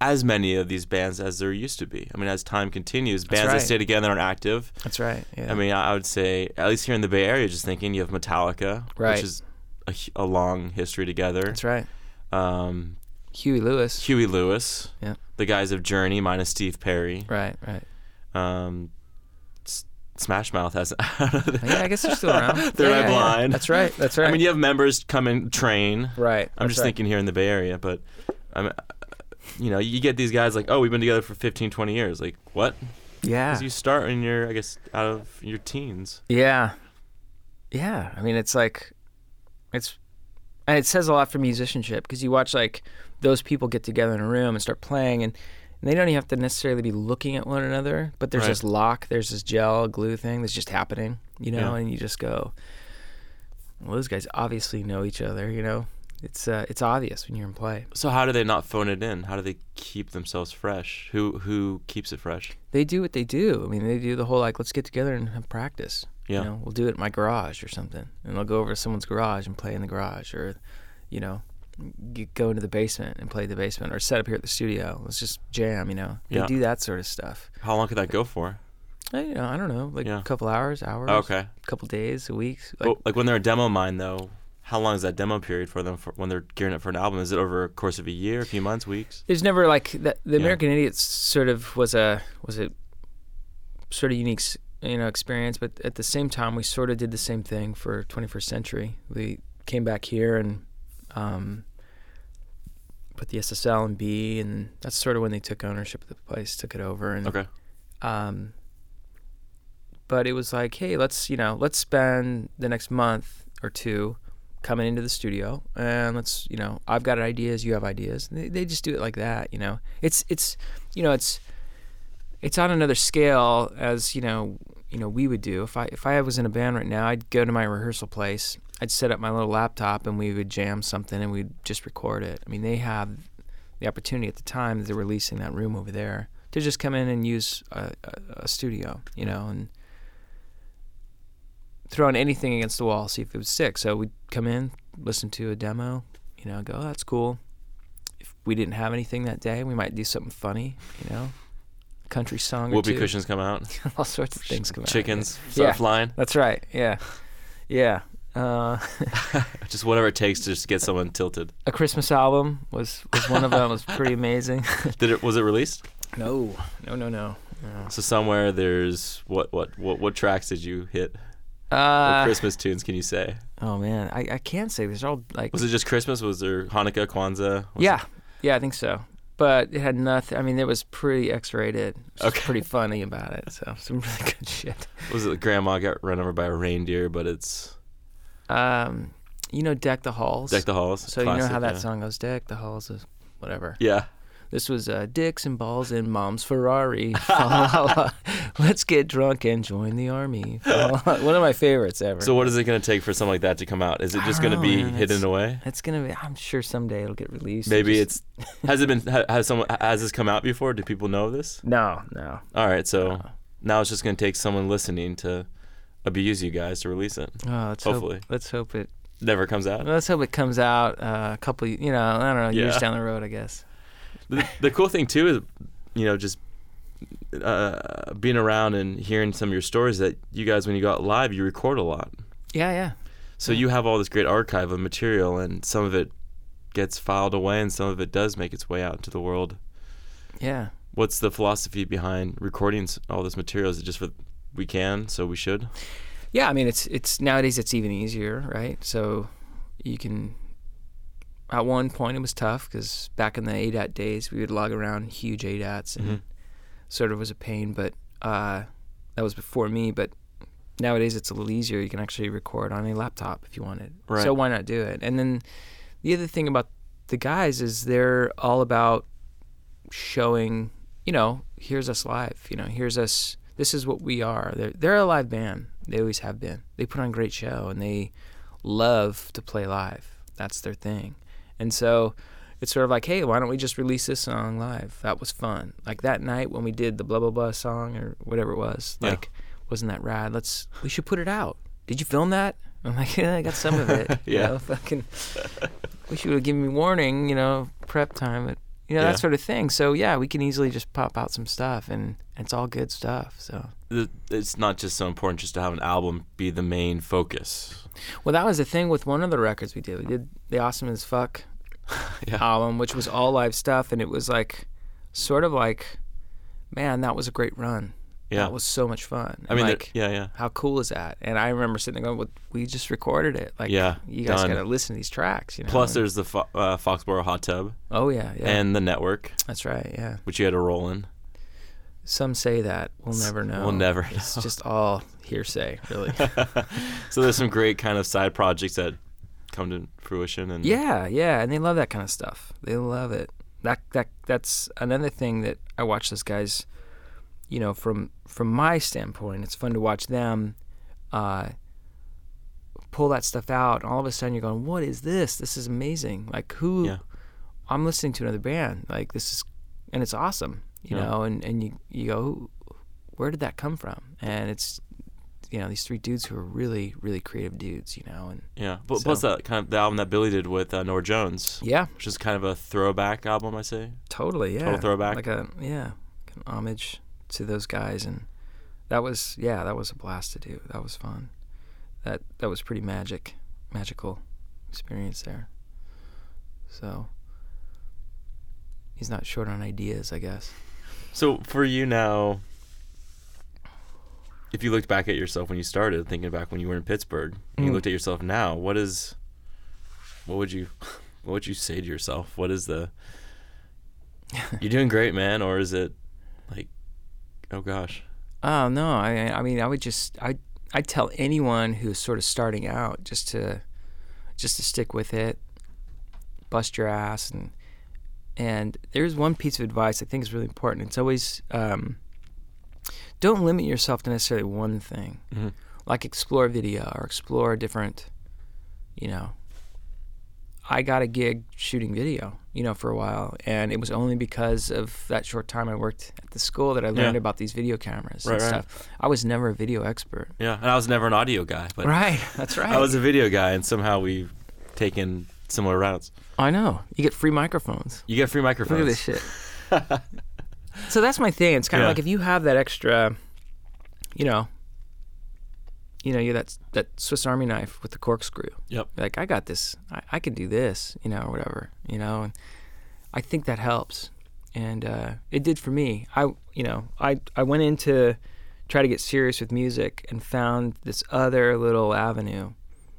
as many of these bands as there used to be. I mean, as time continues, bands right. that stay together and are active. that's right. Yeah. I mean, I I would say, at least here in the Bay Area, just thinking you have Metallica, Right. which is a, a long history together. that's right. Um, Huey Lewis. Huey Lewis. Yeah. The guys of Journey, minus Steve Perry. Right. Right. Um, S- Smash Mouth has. Yeah, I guess they're still around. They're yeah, yeah, yeah. Blind. That's right. That's right. I mean, you have members come and train. right. I'm just right. thinking here in the Bay Area, but I'm, you know, you get these guys like, oh, we've been together for 15, 20 years. Like, what? Yeah. Because you start in your, I guess, out of your teens. Yeah. Yeah. I mean, it's like, it's, and it says a lot for musicianship because you watch like those people get together in a room and start playing and, and they don't even have to necessarily be looking at one another, but there's Right. this lock, there's this gel glue thing that's just happening, you know, Yeah. and you just go, well, those guys obviously know each other, you know. It's uh, it's obvious when you're in play. So how do they not phone it in? How do they keep themselves fresh? Who who keeps it fresh? They do what they do. I mean, they do the whole like, let's get together and have practice. Yeah. You know, we'll do it in my garage or something, and they'll go over to someone's garage and play in the garage, or, you know, go into the basement and play the basement, or set up here at the studio. Let's just jam. You know, they Yeah. do that sort of stuff. How long could that go for? I, you know, I don't know, like Yeah. a couple hours, hours, Oh, okay. a couple days, a week. Like, Like, like when they're a demo mine though, how long is that demo period for them for when they're gearing up for an album? Is it over a course of a year, a few months, weeks? there's never like the, the Yeah. American Idiots sort of was a was a sort of unique you know experience, but at the same time we sort of did the same thing for 21st Century. We came back here and um, put the SSL and B, and that's sort of when they took ownership of the place, took it over, and Okay. um, but it was like, hey, let's you know, let's spend the next month or two coming into the studio, and let's you know, I've got ideas, you have ideas. They, they just do it like that, you know. It's it's you know, it's it's on another scale as you know, you know, we would do. If I if I was in a band right now, I'd go to my rehearsal place, I'd set up my little laptop, and we would jam something, and we'd just record it. I mean, they have the opportunity at the time that they're releasing that room over there to just come in and use a, a, a studio, you know, and throw throwing anything against the wall, see if it would stick. So we'd come in, listen to a demo, you know, go, oh, that's cool. If we didn't have anything that day, we might do something funny, you know, country song or two. cushions come out. all sorts of things come out. Chickens Yeah. start flying. That's right. Yeah, yeah. Uh, Just whatever it takes to just get someone tilted. a Christmas album was was one of them. It was pretty amazing. Did it? Was it released? no, no, no, no. no. So somewhere there's what what what what tracks did you hit? What Uh, Christmas tunes can you say? oh man, I, I can't say. There's all like Was it just Christmas? Was there Hanukkah, Kwanzaa? Was yeah, yeah, I think so. But it had nothing. I mean, it was pretty X-rated. It was Okay. pretty funny about it. So some really good shit. Was it Grandma got run over by a reindeer? But it's Um, you know, deck the halls. Deck the Halls. so you know how that yeah. song goes. Deck the halls is whatever. Yeah. This was uh, dicks and balls in mom's Ferrari. Fa la la. Let's get drunk and join the army. Fa la la. One of my favorites ever. So what is it going to take for something like that to come out? Is it just going to be man. hidden It's- away? it's gonna be. I'm sure someday it'll get released. Maybe just- it's has it been has someone has this come out before? Do people know this? no, no. All right, so No. now it's just going to take someone listening to abuse you guys to release it. Oh, let's Hopefully. hope. Let's hope it. Never comes out. Let's hope it comes out uh, a couple. You know, I don't know, years Yeah. down the road. I guess. The, the cool thing too is, you know, just uh, being around and hearing some of your stories that you guys, when you go out live, you record a lot. Yeah, yeah. So Yeah. you have all this great archive of material, and some of it gets filed away, and some of it does make its way out into the world. Yeah. What's the philosophy behind recording all this material? Is it just for we can, so we should? Yeah, I mean it's it's nowadays it's even easier, right? So you can at one point it was tough because back in the ADAT days, we would log around huge ADATs and Mhm. sort of was a pain. But uh, that was before me. But nowadays it's a little easier. You can actually record on a laptop if you wanted. Right. So why not do it? And then the other thing about the guys is they're all about showing, you know, here's us live. You know, here's us. This is what we are. They're they're a live band. They always have been. They put on a great show and they love to play live. That's their thing. And so it's sort of like, hey, why don't we just release this song live? That was fun. Like that night when we did the blah blah blah song or whatever it was. Yeah. Like, wasn't that rad? Let's we should put it out. Did you film that? I'm like, yeah, I got some of it. You Yeah. know, fucking. Wish you would have given me warning. You know, prep time. But, you know Yeah. that sort of thing. So yeah, we can easily just pop out some stuff, and it's all good stuff. So. It's not just so important just to have an album be the main focus. Well, that was the thing with one of the records we did. We did the Awesome as Fuck Yeah. album, which was all live stuff, and it was like, sort of like, man, that was a great run. Yeah. That was so much fun. I mean, like, yeah, yeah. how cool is that? And I remember sitting there going, well, we just recorded it. Like, Yeah, you guys done. got to listen to these tracks. You know? Plus, there's the Fo- uh, Foxboro Hot Tub oh yeah, yeah, and the network, that's right. Yeah, which you had to roll in. some say that we'll never know. We'll never Know. It's just all hearsay, really. so there's some great kind of side projects that come to fruition and Yeah, yeah, and they love that kind of stuff. They love it. That that that's another thing that I watch those guys. You know, from from my standpoint, it's fun to watch them uh, pull that stuff out. And all of a sudden, you're going, "What is this? This is amazing! Like who? Yeah. I'm listening to another band. Like this is, and it's awesome. You Yeah. know, and and you you go, where did that come from? And it's you know these three dudes who are really really creative dudes. You know, and yeah. But So- plus that kind of the album that Billie did with uh, Norah Jones, yeah, which is kind of a throwback album, I say. Totally, yeah. Total throwback. Like a yeah, like an homage to those guys, and that was yeah, that was a blast to do. That was fun. That that was pretty magic, magical experience there. So he's not short on ideas, I guess. So for you now, if you looked back at yourself when you started, thinking back when you were in Pittsburg, and you Mm. looked at yourself now, what is, what would you, what would you say to yourself? What is the, you're doing great, man, or is it like, oh gosh, Oh no, I I mean I would just I I'd tell anyone who's sort of starting out just to just to stick with it, bust your ass and and there's one piece of advice I think is really important. It's always um, don't limit yourself to necessarily one thing. Mhm. Like explore video or explore a different, you know. I got a gig shooting video, you know, for a while, and it was only because of that short time I worked at the school that I learned Yeah. about these video cameras Right, and right. stuff. I was never a video expert. yeah. And I was never an audio guy, but right, that's right. I was a video guy, and somehow we've taken similar routes. I know. You get free microphones. You get free microphones. Look at this shit. so that's my thing. It's kind of Yeah. like if you have that extra, you know, you know, you that that Swiss Army knife with the corkscrew. Yep. Like I got this. I, I can do this. You know, or whatever. You know, and I think that helps, and uh, it did for me. I, you know, I I went into try to get serious with music and found this other little avenue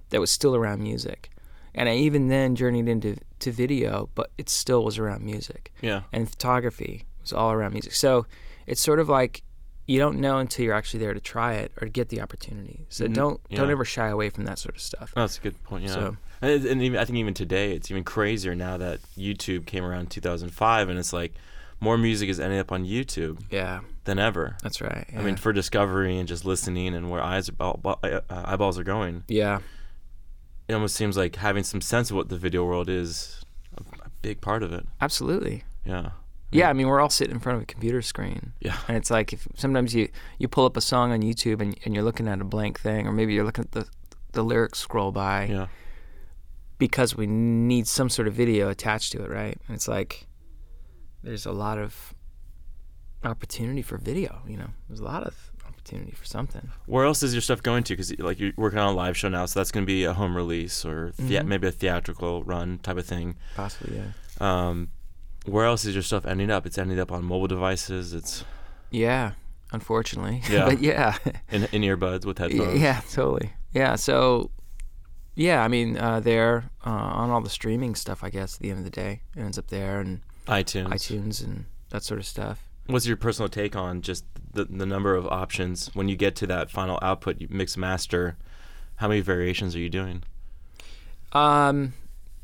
that was still around music. And I even then journeyed into to video, but it still was around music Yeah. and photography was all around music. So it's sort of like you don't know until you're actually there to try it or to get the opportunity. So Mhm. don't don't ever shy away from that sort of stuff. Oh, That's a good point. Yeah, So- and, and even, I think even today it's even crazier now that YouTube came around 2005, and it's like more music is ending up on YouTube Yeah, than ever. that's right. I mean, for discovery and just listening and where eyes are, uh, eyeballs are going, yeah, it almost seems like having some sense of what the video world is a big part of it. absolutely. Yeah. Yeah, I mean, we're all sitting in front of a computer screen. Yeah. And it's like if sometimes you, you pull up a song on YouTube and, and you're looking at a blank thing, or maybe you're looking at the, the lyrics scroll by Yeah. because we need some sort of video attached to it, right? And it's like there's a lot of opportunity for video, you know, there's a lot of opportunity for something. Where else is your stuff going to? Because like you're working on a live show now, so that's going to be a home release or thea- Mhm. maybe a theatrical run type of thing. Possibly, yeah. Um, where else is your stuff ending up? It's ending up on mobile devices. It's Yeah, unfortunately. Yeah. but yeah. in in earbuds with headphones. Yeah, totally. Yeah, so Yeah, I mean, uh, they're uh, on all the streaming stuff. I guess at the end of the day, it ends up there and iTunes. iTunes and that sort of stuff. What's your personal take on just the the number of options when you get to that final output, you mix master? How many variations are you doing? Um,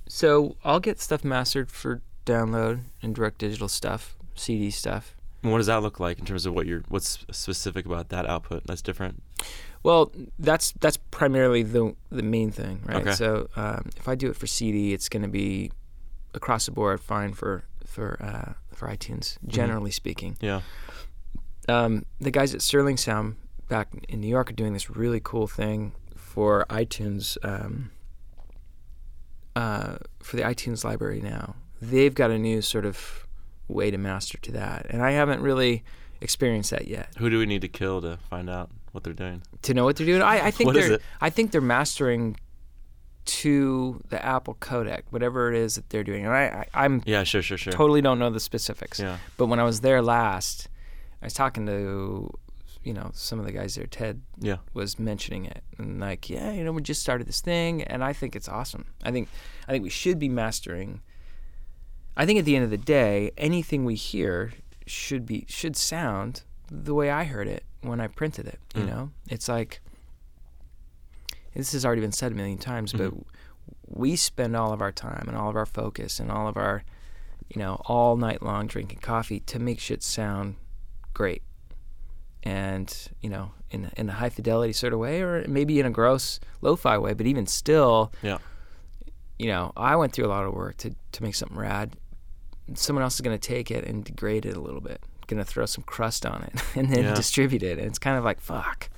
so I'll get stuff mastered for download and direct digital stuff, CD stuff. And what does that look like in terms of what you're what's specific about that output that's different? Well, that's that's primarily the the main thing, right? Okay. So um, if I do it for CD, it's going to be across the board fine for for uh, for iTunes, generally speaking. Yeah. Um, the guys at Sterling Sound back in New York are doing this really cool thing for iTunes um, uh, for the iTunes library now. They've got a new sort of way to master to that, and I haven't really experienced that yet. Who do we need to kill to find out what they're doing? to know what they're doing. I, I think they're? I think they're mastering to the Apple codec, whatever it is that they're doing. And I, I I'm Yeah, sure, sure, sure. totally don't know the specifics. Yeah. But when I was there last, I was talking to you know some of the guys there. Ted Yeah. was mentioning it and like, yeah, you know, we just started this thing, and I think it's awesome. I think I think we should be mastering. I think at the end of the day, anything we hear should be should sound the way I heard it when I printed it. You Mm. know, it's like this has already been said a million times, but Mhm. we spend all of our time and all of our focus and all of our, you know, all night long drinking coffee to make shit sound great. And you know, in in a high fidelity sort of way, or maybe in a gross lo-fi way, but even still, Yeah. you know, I went through a lot of work to to make something rad. Someone else is going to take it and degrade it a little bit, going to throw some crust on it, and then Yeah. distribute it. And it's kind of like fuck,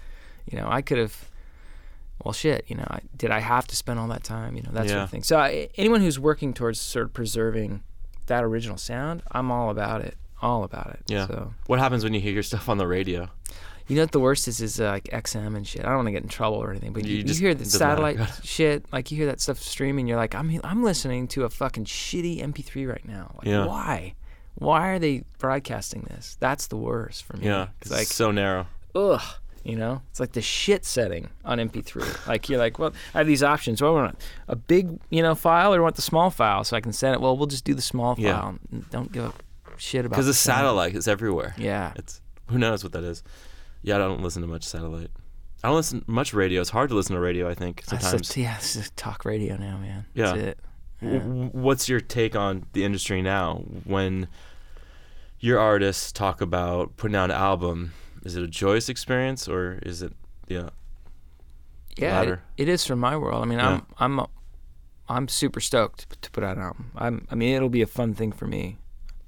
you know, I could have. Well, shit, you know, I, did I have to spend all that time? You know, that sort of thing. So I, anyone who's working towards sort of preserving that original sound, I'm all about it. All about it. Yeah. So What happens when you hear your stuff on the radio? You know what the worst is is uh, like XM and shit. I don't want to get in trouble or anything, but You you, you hear the satellite shit, like you hear that stuff streaming, you're like, I'm I'm listening to a fucking shitty MP3 right now. Like, Yeah. why? Why are they broadcasting this? That's the worst for me. Yeah. it's like so narrow. ugh, you know, it's like the shit setting on MP3. like you're like, well, I have these options. Well, I want a big, you know, file or I want the small file so I can send it. Well, we'll just do the small file. Yeah. Don't give a shit about Because the satellite is everywhere. Yeah. It's who knows what that is. Yeah, I don't listen to much satellite. I don't listen much radio. It's hard to listen to radio. I think sometimes. yeah, this is talk radio now, man. Yeah. That's it. W- What's your take on the industry now? When your artists talk about putting out an album, is it a joyous experience or is it yeah? yeah, it, it is from my world. I mean, Yeah. I'm I'm I'm super stoked to put out an album. I'm I mean, it'll be a fun thing for me.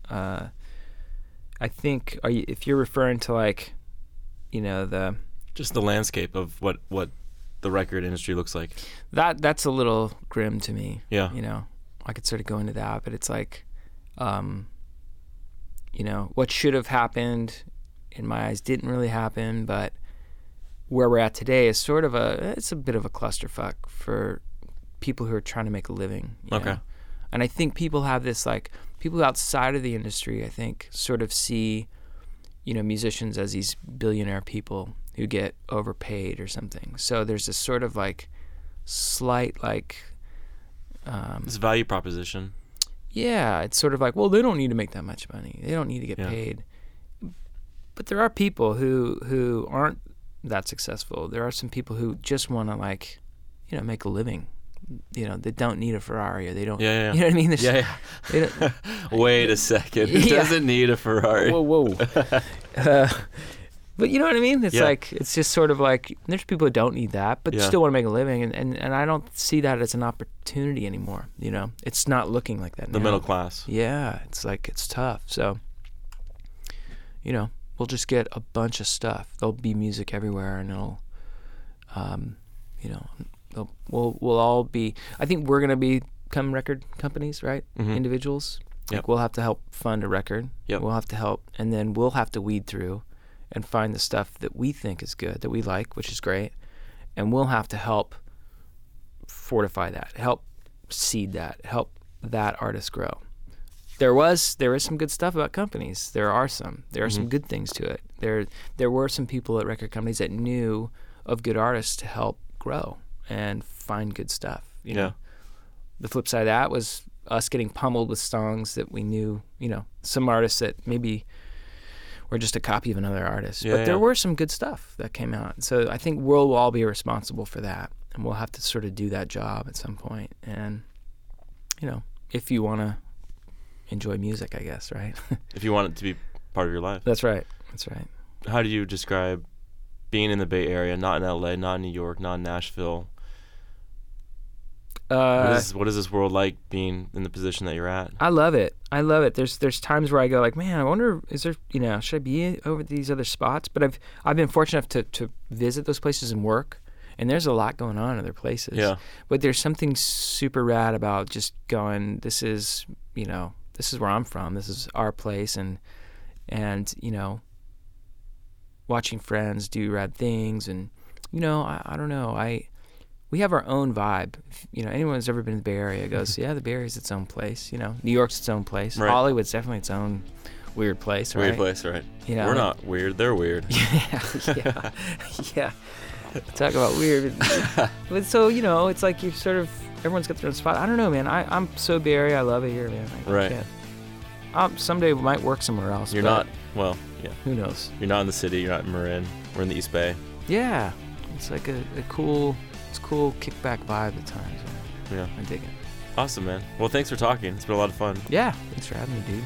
Uh, I think are you, if you're referring to like, you know, the Just the landscape of what what the record industry looks like. that that's a little grim to me. Yeah. You know, I could sort of go into that, but it's like, um, you know, what should have happened in my eyes didn't really happen, but where we're at today is sort of a it's a bit of a clusterfuck for people who are trying to make a living. Okay. know? And I think people have this like people outside of the industry, I think, sort of see, you know, musicians as these billionaire people who get overpaid or something. So there's this sort of like slight like um, It's a value proposition. yeah, it's sort of like, well, they don't need to make that much money. They don't need to get Yeah. paid. But there are people who who aren't that successful. There are some people who just want to like, you know, make a living. You know, they don't need a Ferrari. Or they don't. Yeah, yeah. You know what I mean? There's- Yeah, they don't- yeah. Wait a second. It Yeah. doesn't need a Ferrari. whoa, whoa. uh, but you know what I mean? It's Yeah. like it's just sort of like there's people who don't need that, but Yeah. still want to make a living, and, and and I don't see that as an opportunity anymore. You know, it's not looking like that. The now. middle class. Yeah, it's like it's tough. So, you know, we'll just get a bunch of stuff. There'll be music everywhere, and it'll, um, you know, we'll we'll all be. I think we're gonna become record companies, right? Mhm. Individuals. Yep. Like we'll have to help fund a record. Yep. We'll have to help, and then we'll have to weed through, and find the stuff that we think is good, that we like, which is great, and we'll have to help fortify that, help seed that, help that artist grow there was there is some good stuff about companies. There are some. There are some Mhm. good things to it. There there were some people at record companies that knew of good artists to help grow and find good stuff. You Yeah. know, the flip side of that was us getting pummeled with songs that we knew. You know, some artists that maybe were just a copy of another artist, Yeah, but there were some good stuff that came out. So I think we'll all be responsible for that, and we'll have to sort of do that job at some point. And you know, if you want to enjoy music, I guess, right? If you want it to be part of your life. That's right. That's right. How do you describe being in the Bay Area, not in LA, not in New York, not in Nashville? What Uh, is, what is this world like being in the position that you're at? I love it. I love it. There's there's times where I go like, man, I wonder is there you know should I be over these other spots? But I've I've been fortunate enough to to visit those places and work, and there's a lot going on in other places. Yeah. But there's something super rad about just going. This is you know this is where I'm from. This is our place, and and you know watching friends do rad things, and you know I, I don't know I we have our own vibe. If, You know, anyone who's ever been to the Bay Area goes, yeah, the Bay Area's its own place. You know, New York's its own place. Right. Hollywood's definitely its own weird place, right? Weird place, right? You know, We're like- not weird. They're weird. Yeah, yeah, yeah. Talk about weird. but so you know, it's like you sort of everyone's got their own spot. I don't know, man. I I'm so Bay Area. I love it here, man. I Right. can't- Um, someday we might work somewhere else. You're not. Well, yeah. Who knows? You're not in the city. You're not in Marin. We're in the East Bay. Yeah, it's like a, a cool, cool kickback vibe at times. Yeah. I dig it. Awesome, man. Well, thanks for talking. It's been a lot of fun. Yeah, thanks for having me, dude.